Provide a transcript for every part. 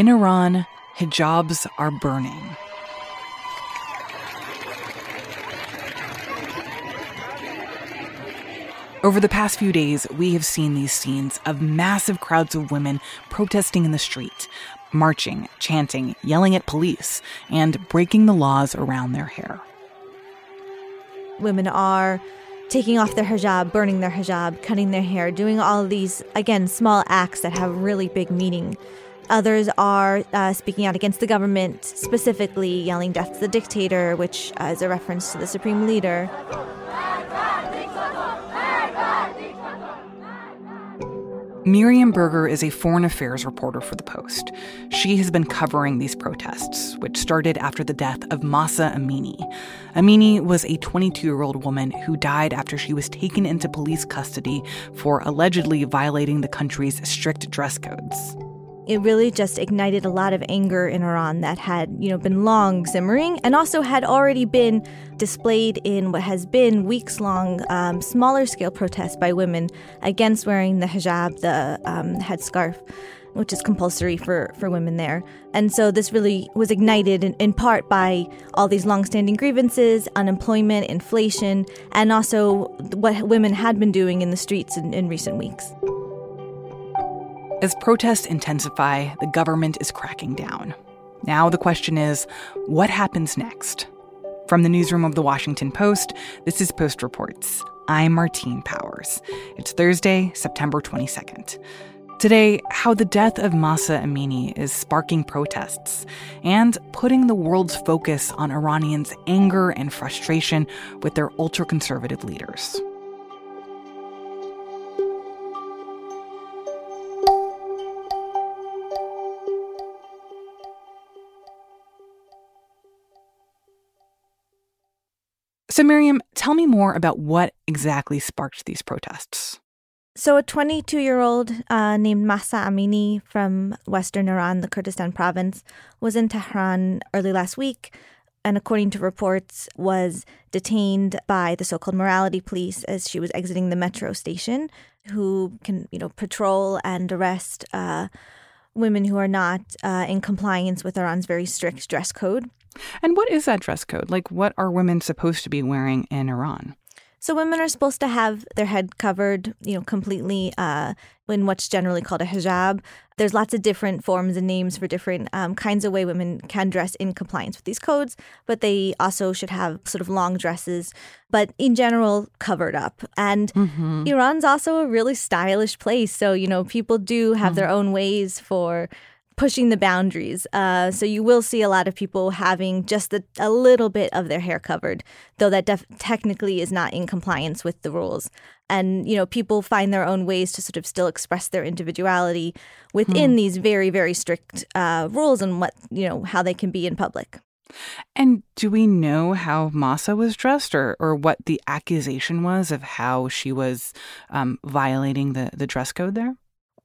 In Iran, hijabs are burning. Over the past few days, we have seen these scenes of massive crowds of women protesting in the street, marching, chanting, yelling at police, and breaking the laws around their hair. Women are taking off their hijab, burning their hijab, cutting their hair, doing all these, again, small acts that have really big meaning. Others are uh, speaking out against the government, specifically yelling death to the dictator, which uh, is a reference to the supreme leader. Miriam Berger is a foreign affairs reporter for The Post. She has been covering these protests, which started after the death of Mahsa Amini. Amini was a 22 year old woman who died after she was taken into police custody for allegedly violating the country's strict dress codes it really just ignited a lot of anger in Iran that had, you know, been long simmering and also had already been displayed in what has been weeks long um, smaller scale protests by women against wearing the hijab, the um, headscarf. Which is compulsory for, for women there. And so this really was ignited in, in part by all these longstanding grievances, unemployment, inflation, and also what women had been doing in the streets in, in recent weeks. As protests intensify, the government is cracking down. Now the question is what happens next? From the newsroom of the Washington Post, this is Post Reports. I'm Martine Powers. It's Thursday, September 22nd. Today, how the death of Mahsa Amini is sparking protests and putting the world's focus on Iranians' anger and frustration with their ultra conservative leaders. So, Miriam, tell me more about what exactly sparked these protests. So, a 22 year old uh, named Mahsa Amini from Western Iran, the Kurdistan province, was in Tehran early last week and according to reports was detained by the so-called morality police as she was exiting the metro station who can you know patrol and arrest uh, women who are not uh, in compliance with iran's very strict dress code and what is that dress code? Like, what are women supposed to be wearing in Iran? So women are supposed to have their head covered, you know, completely uh, in what's generally called a hijab. There's lots of different forms and names for different um, kinds of way women can dress in compliance with these codes, but they also should have sort of long dresses, but in general covered up. And mm-hmm. Iran's also a really stylish place, so you know people do have mm-hmm. their own ways for pushing the boundaries. Uh, so you will see a lot of people having just a, a little bit of their hair covered, though that def- technically is not in compliance with the rules. And you know, people find their own ways to sort of still express their individuality within hmm. these very, very strict uh, rules and what you know how they can be in public. And do we know how Mahsa was dressed or, or what the accusation was of how she was um, violating the, the dress code there?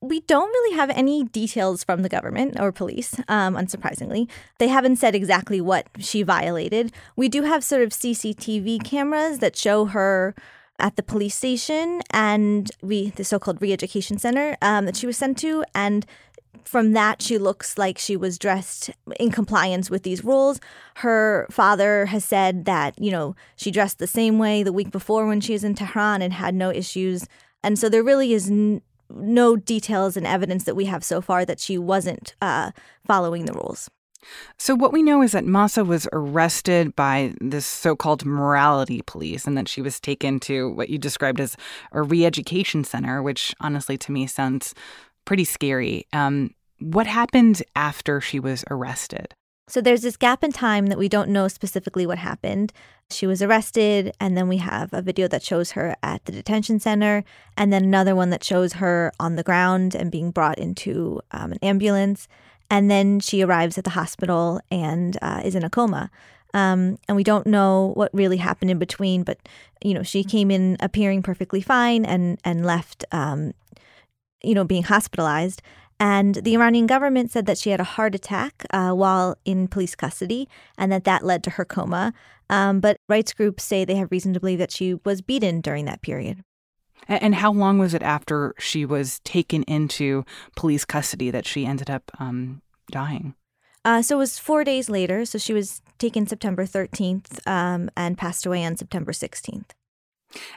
We don't really have any details from the government or police, um, unsurprisingly. They haven't said exactly what she violated. We do have sort of CCTV cameras that show her at the police station and we the so-called re-education center um, that she was sent to and from that she looks like she was dressed in compliance with these rules her father has said that you know she dressed the same way the week before when she was in tehran and had no issues and so there really is no details and evidence that we have so far that she wasn't uh, following the rules. So, what we know is that Mahsa was arrested by this so called morality police and that she was taken to what you described as a re education center, which honestly to me sounds pretty scary. Um, what happened after she was arrested? So there's this gap in time that we don't know specifically what happened. She was arrested, and then we have a video that shows her at the detention center, and then another one that shows her on the ground and being brought into um, an ambulance. And then she arrives at the hospital and uh, is in a coma. Um, and we don't know what really happened in between, but you know, she came in appearing perfectly fine and and left, um, you know, being hospitalized. And the Iranian government said that she had a heart attack uh, while in police custody and that that led to her coma. Um, but rights groups say they have reason to believe that she was beaten during that period. And how long was it after she was taken into police custody that she ended up um, dying? Uh, so it was four days later. So she was taken September 13th um, and passed away on September 16th.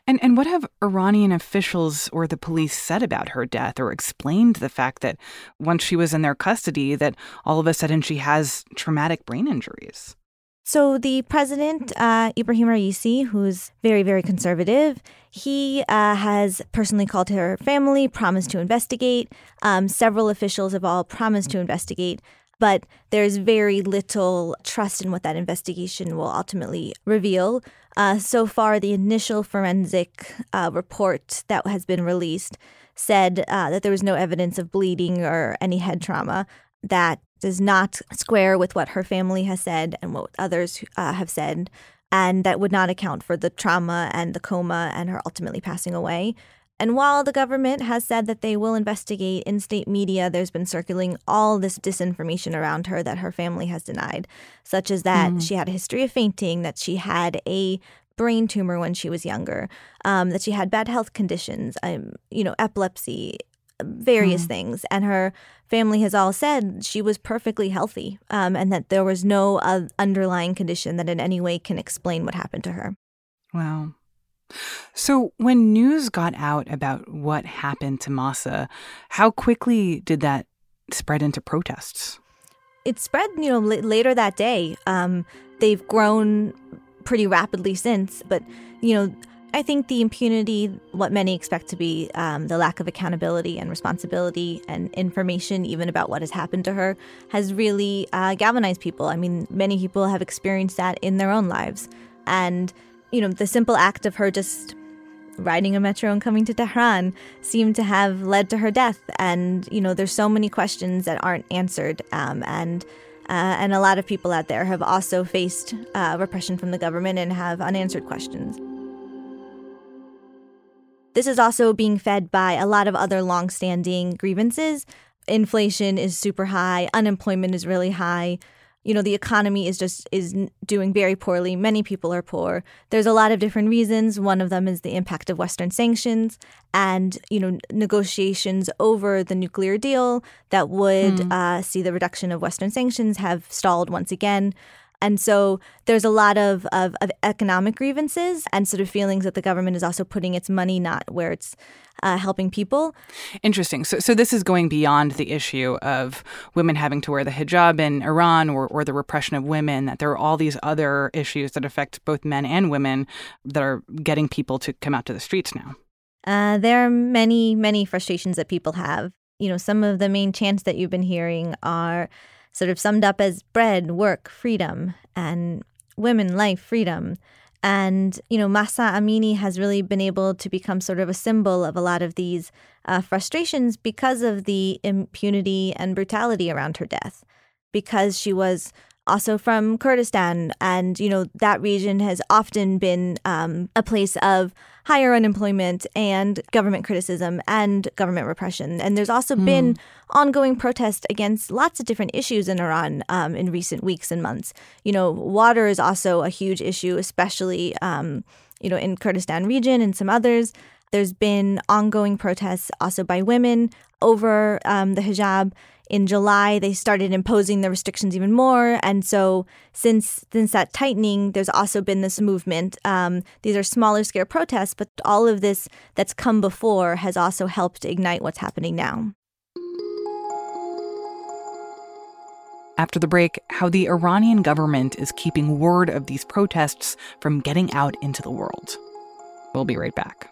And and what have Iranian officials or the police said about her death or explained the fact that once she was in their custody that all of a sudden she has traumatic brain injuries? So the president, uh, Ibrahim Raisi, who's very, very conservative, he uh, has personally called her family, promised to investigate. Um, several officials have all promised to investigate, but there's very little trust in what that investigation will ultimately reveal. Uh, so far, the initial forensic uh, report that has been released said uh, that there was no evidence of bleeding or any head trauma. That does not square with what her family has said and what others uh, have said, and that would not account for the trauma and the coma and her ultimately passing away. And while the government has said that they will investigate in state media, there's been circulating all this disinformation around her that her family has denied, such as that mm. she had a history of fainting, that she had a brain tumor when she was younger, um, that she had bad health conditions, um, you know, epilepsy, various mm. things. And her family has all said she was perfectly healthy um, and that there was no uh, underlying condition that in any way can explain what happened to her. Wow. So, when news got out about what happened to Mahsa, how quickly did that spread into protests? It spread, you know, l- later that day. Um, they've grown pretty rapidly since, but you know, I think the impunity, what many expect to be um, the lack of accountability and responsibility and information, even about what has happened to her, has really uh, galvanized people. I mean, many people have experienced that in their own lives. And, you know, the simple act of her just riding a metro and coming to Tehran seemed to have led to her death. And, you know, there's so many questions that aren't answered. Um, and uh, and a lot of people out there have also faced uh, repression from the government and have unanswered questions. This is also being fed by a lot of other longstanding grievances. Inflation is super high, unemployment is really high. You know, the economy is just is doing very poorly. Many people are poor. There's a lot of different reasons. One of them is the impact of western sanctions and, you know, negotiations over the nuclear deal that would mm. uh, see the reduction of western sanctions have stalled once again. And so there's a lot of, of, of, economic grievances and sort of feelings that the government is also putting its money not where it's uh, helping people. Interesting. So, so this is going beyond the issue of women having to wear the hijab in Iran or, or the repression of women, that there are all these other issues that affect both men and women that are getting people to come out to the streets now. Uh, there are many, many frustrations that people have. You know, some of the main chants that you've been hearing are sort of summed up as bread, work, freedom, and women, life, freedom. And, you know, Mahsa Amini has really been able to become sort of a symbol of a lot of these uh, frustrations because of the impunity and brutality around her death, because she was also from Kurdistan. And, you know, that region has often been um, a place of higher unemployment and government criticism and government repression. And there's also mm. been ongoing protest against lots of different issues in Iran um, in recent weeks and months. You know, water is also a huge issue, especially, um, you know, in Kurdistan region and some others. There's been ongoing protests also by women over um, the hijab in July, they started imposing the restrictions even more. And so since since that tightening, there's also been this movement. Um, these are smaller scale protests, but all of this that's come before has also helped ignite what's happening now. After the break, how the Iranian government is keeping word of these protests from getting out into the world. We'll be right back.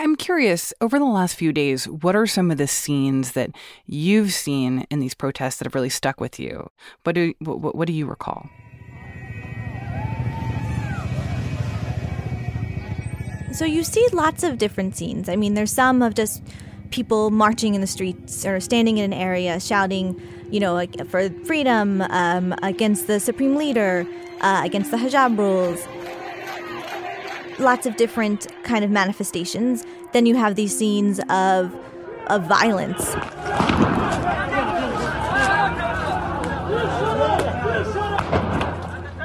I'm curious, over the last few days, what are some of the scenes that you've seen in these protests that have really stuck with you? What do, what, what do you recall? So you see lots of different scenes. I mean, there's some of just people marching in the streets or standing in an area shouting, you know, for freedom um, against the supreme leader, uh, against the hijab rules. Lots of different kind of manifestations. Then you have these scenes of of violence.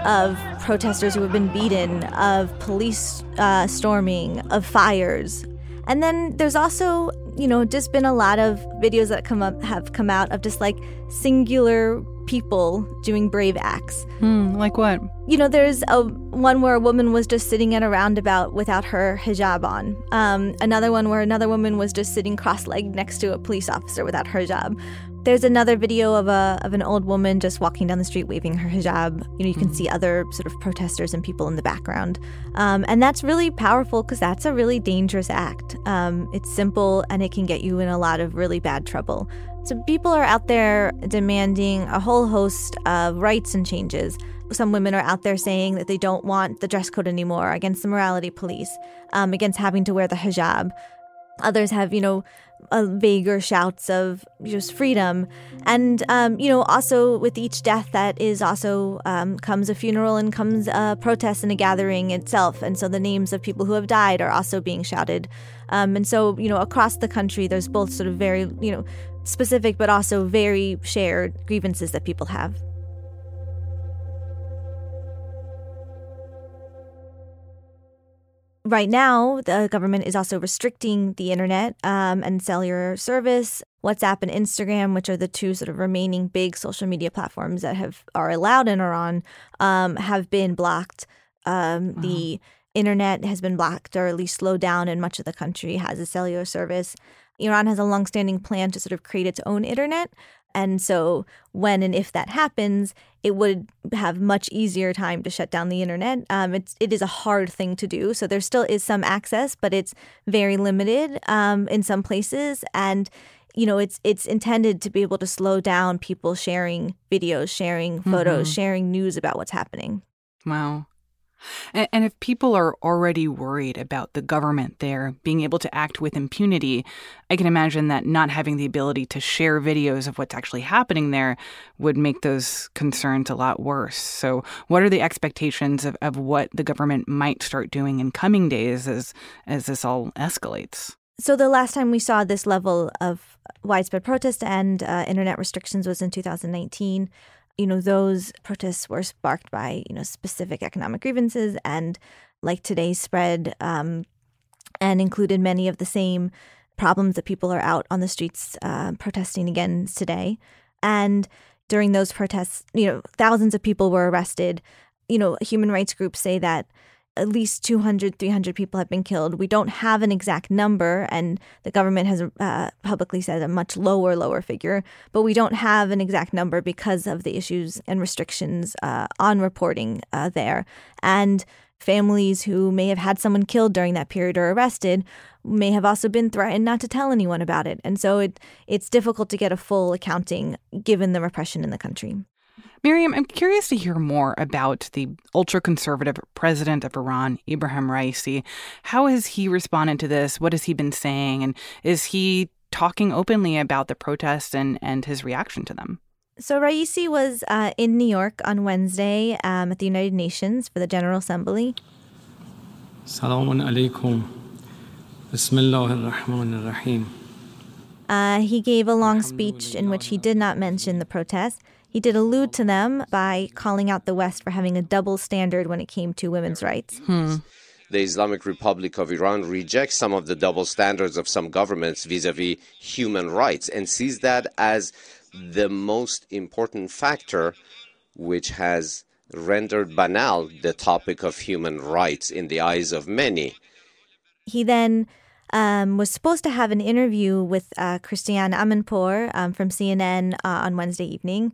Of protesters who have been beaten, of police uh, storming, of fires. And then there's also, you know, just been a lot of videos that come up have come out of just like singular people doing brave acts. Hmm, like what? You know, there's a one where a woman was just sitting at a roundabout without her hijab on. Um, another one where another woman was just sitting cross-legged next to a police officer without her hijab. There's another video of a of an old woman just walking down the street waving her hijab. You know, you can mm. see other sort of protesters and people in the background, um, and that's really powerful because that's a really dangerous act. Um, it's simple and it can get you in a lot of really bad trouble. So people are out there demanding a whole host of rights and changes. Some women are out there saying that they don't want the dress code anymore, against the morality police, um, against having to wear the hijab. Others have, you know, uh, vaguer shouts of just freedom. And, um, you know, also with each death, that is also um, comes a funeral and comes a protest and a gathering itself. And so the names of people who have died are also being shouted. Um, and so, you know, across the country, there's both sort of very, you know, specific but also very shared grievances that people have. right now, the government is also restricting the internet um, and cellular service. WhatsApp and Instagram, which are the two sort of remaining big social media platforms that have are allowed in Iran, um, have been blocked. Um, wow. The internet has been blocked or at least slowed down, and much of the country has a cellular service. Iran has a longstanding plan to sort of create its own internet, and so, when and if that happens, it would have much easier time to shut down the internet. Um, it's it is a hard thing to do, so there still is some access, but it's very limited um, in some places, and you know it's it's intended to be able to slow down people sharing videos, sharing photos, mm-hmm. sharing news about what's happening. Wow. And, and if people are already worried about the government there being able to act with impunity, I can imagine that not having the ability to share videos of what's actually happening there would make those concerns a lot worse. So, what are the expectations of, of what the government might start doing in coming days as, as this all escalates? So, the last time we saw this level of widespread protest and uh, internet restrictions was in 2019 you know, those protests were sparked by, you know, specific economic grievances and like today's spread um, and included many of the same problems that people are out on the streets uh, protesting against today. And during those protests, you know, thousands of people were arrested. You know, human rights groups say that at least 200, 300 people have been killed. We don't have an exact number, and the government has uh, publicly said a much lower, lower figure, but we don't have an exact number because of the issues and restrictions uh, on reporting uh, there. And families who may have had someone killed during that period or arrested may have also been threatened not to tell anyone about it. And so it, it's difficult to get a full accounting given the repression in the country. Miriam, I'm curious to hear more about the ultra conservative president of Iran, Ibrahim Raisi. How has he responded to this? What has he been saying? And is he talking openly about the protests and, and his reaction to them? So Raisi was uh, in New York on Wednesday um, at the United Nations for the General Assembly. Salamun alaikum. Bismillahir uh, he gave a long speech in which he did not mention the protests. He did allude to them by calling out the West for having a double standard when it came to women's rights. Hmm. The Islamic Republic of Iran rejects some of the double standards of some governments vis a vis human rights and sees that as the most important factor which has rendered banal the topic of human rights in the eyes of many. He then um, was supposed to have an interview with uh, Christiane Amanpour um, from CNN uh, on Wednesday evening.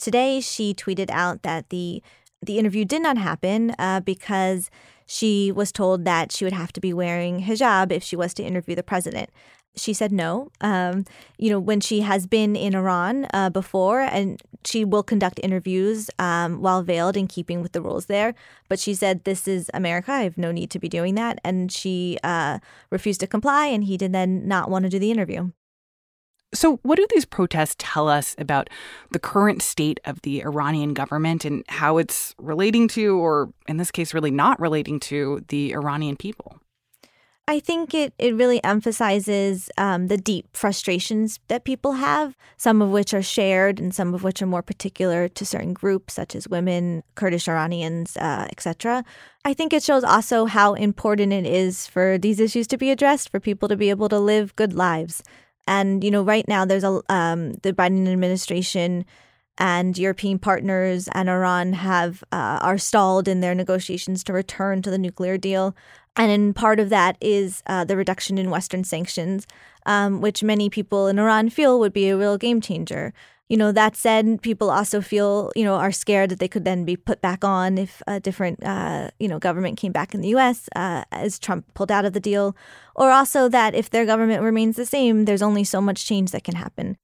Today, she tweeted out that the the interview did not happen uh, because she was told that she would have to be wearing hijab if she was to interview the president she said no. Um, you know, when she has been in Iran uh, before, and she will conduct interviews um, while veiled in keeping with the rules there. But she said, This is America. I have no need to be doing that. And she uh, refused to comply, and he did then not want to do the interview. So, what do these protests tell us about the current state of the Iranian government and how it's relating to, or in this case, really not relating to, the Iranian people? I think it, it really emphasizes um, the deep frustrations that people have, some of which are shared and some of which are more particular to certain groups, such as women, Kurdish Iranians, uh, etc. I think it shows also how important it is for these issues to be addressed, for people to be able to live good lives. And you know, right now there's a um, the Biden administration and European partners and Iran have uh, are stalled in their negotiations to return to the nuclear deal. And in part of that is uh, the reduction in Western sanctions, um, which many people in Iran feel would be a real game changer. You know, that said, people also feel, you know, are scared that they could then be put back on if a different, uh, you know, government came back in the U.S. Uh, as Trump pulled out of the deal, or also that if their government remains the same, there's only so much change that can happen.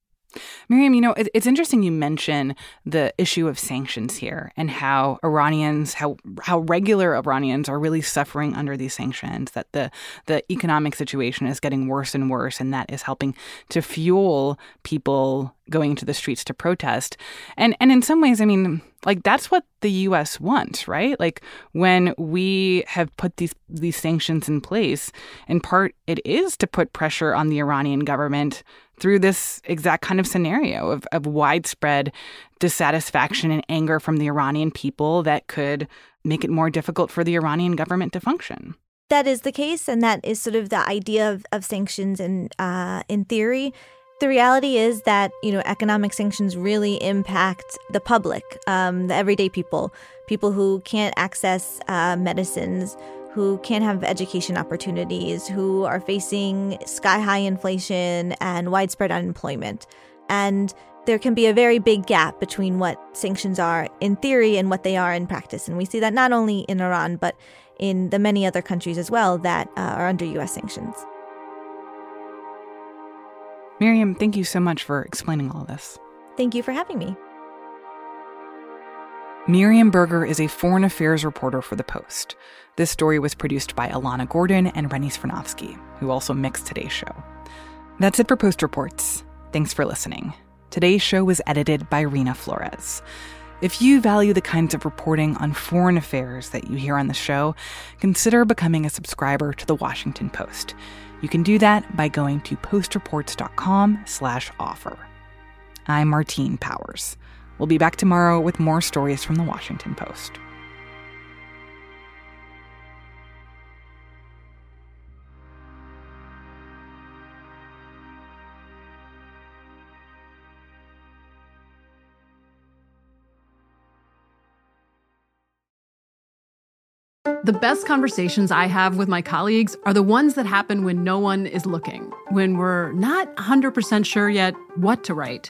Miriam, you know, it's interesting you mention the issue of sanctions here and how Iranians, how how regular Iranians are really suffering under these sanctions, that the the economic situation is getting worse and worse, and that is helping to fuel people going into the streets to protest. And and in some ways, I mean, like that's what the US wants, right? Like when we have put these these sanctions in place, in part it is to put pressure on the Iranian government through this exact kind of scenario of, of widespread dissatisfaction and anger from the Iranian people that could make it more difficult for the Iranian government to function. That is the case, and that is sort of the idea of, of sanctions in uh, in theory. The reality is that you know economic sanctions really impact the public, um, the everyday people, people who can't access uh, medicines, who can't have education opportunities, who are facing sky high inflation and widespread unemployment. And there can be a very big gap between what sanctions are in theory and what they are in practice. And we see that not only in Iran, but in the many other countries as well that uh, are under US sanctions. Miriam, thank you so much for explaining all of this. Thank you for having me. Miriam Berger is a foreign affairs reporter for The Post. This story was produced by Alana Gordon and Rennie Svirnovskiy, who also mixed today's show. That's it for Post Reports. Thanks for listening. Today's show was edited by Reena Flores. If you value the kinds of reporting on foreign affairs that you hear on the show, consider becoming a subscriber to the Washington Post. You can do that by going to postreports.com/slash/offer. I'm Martine Powers. We'll be back tomorrow with more stories from the Washington Post. The best conversations I have with my colleagues are the ones that happen when no one is looking, when we're not 100% sure yet what to write.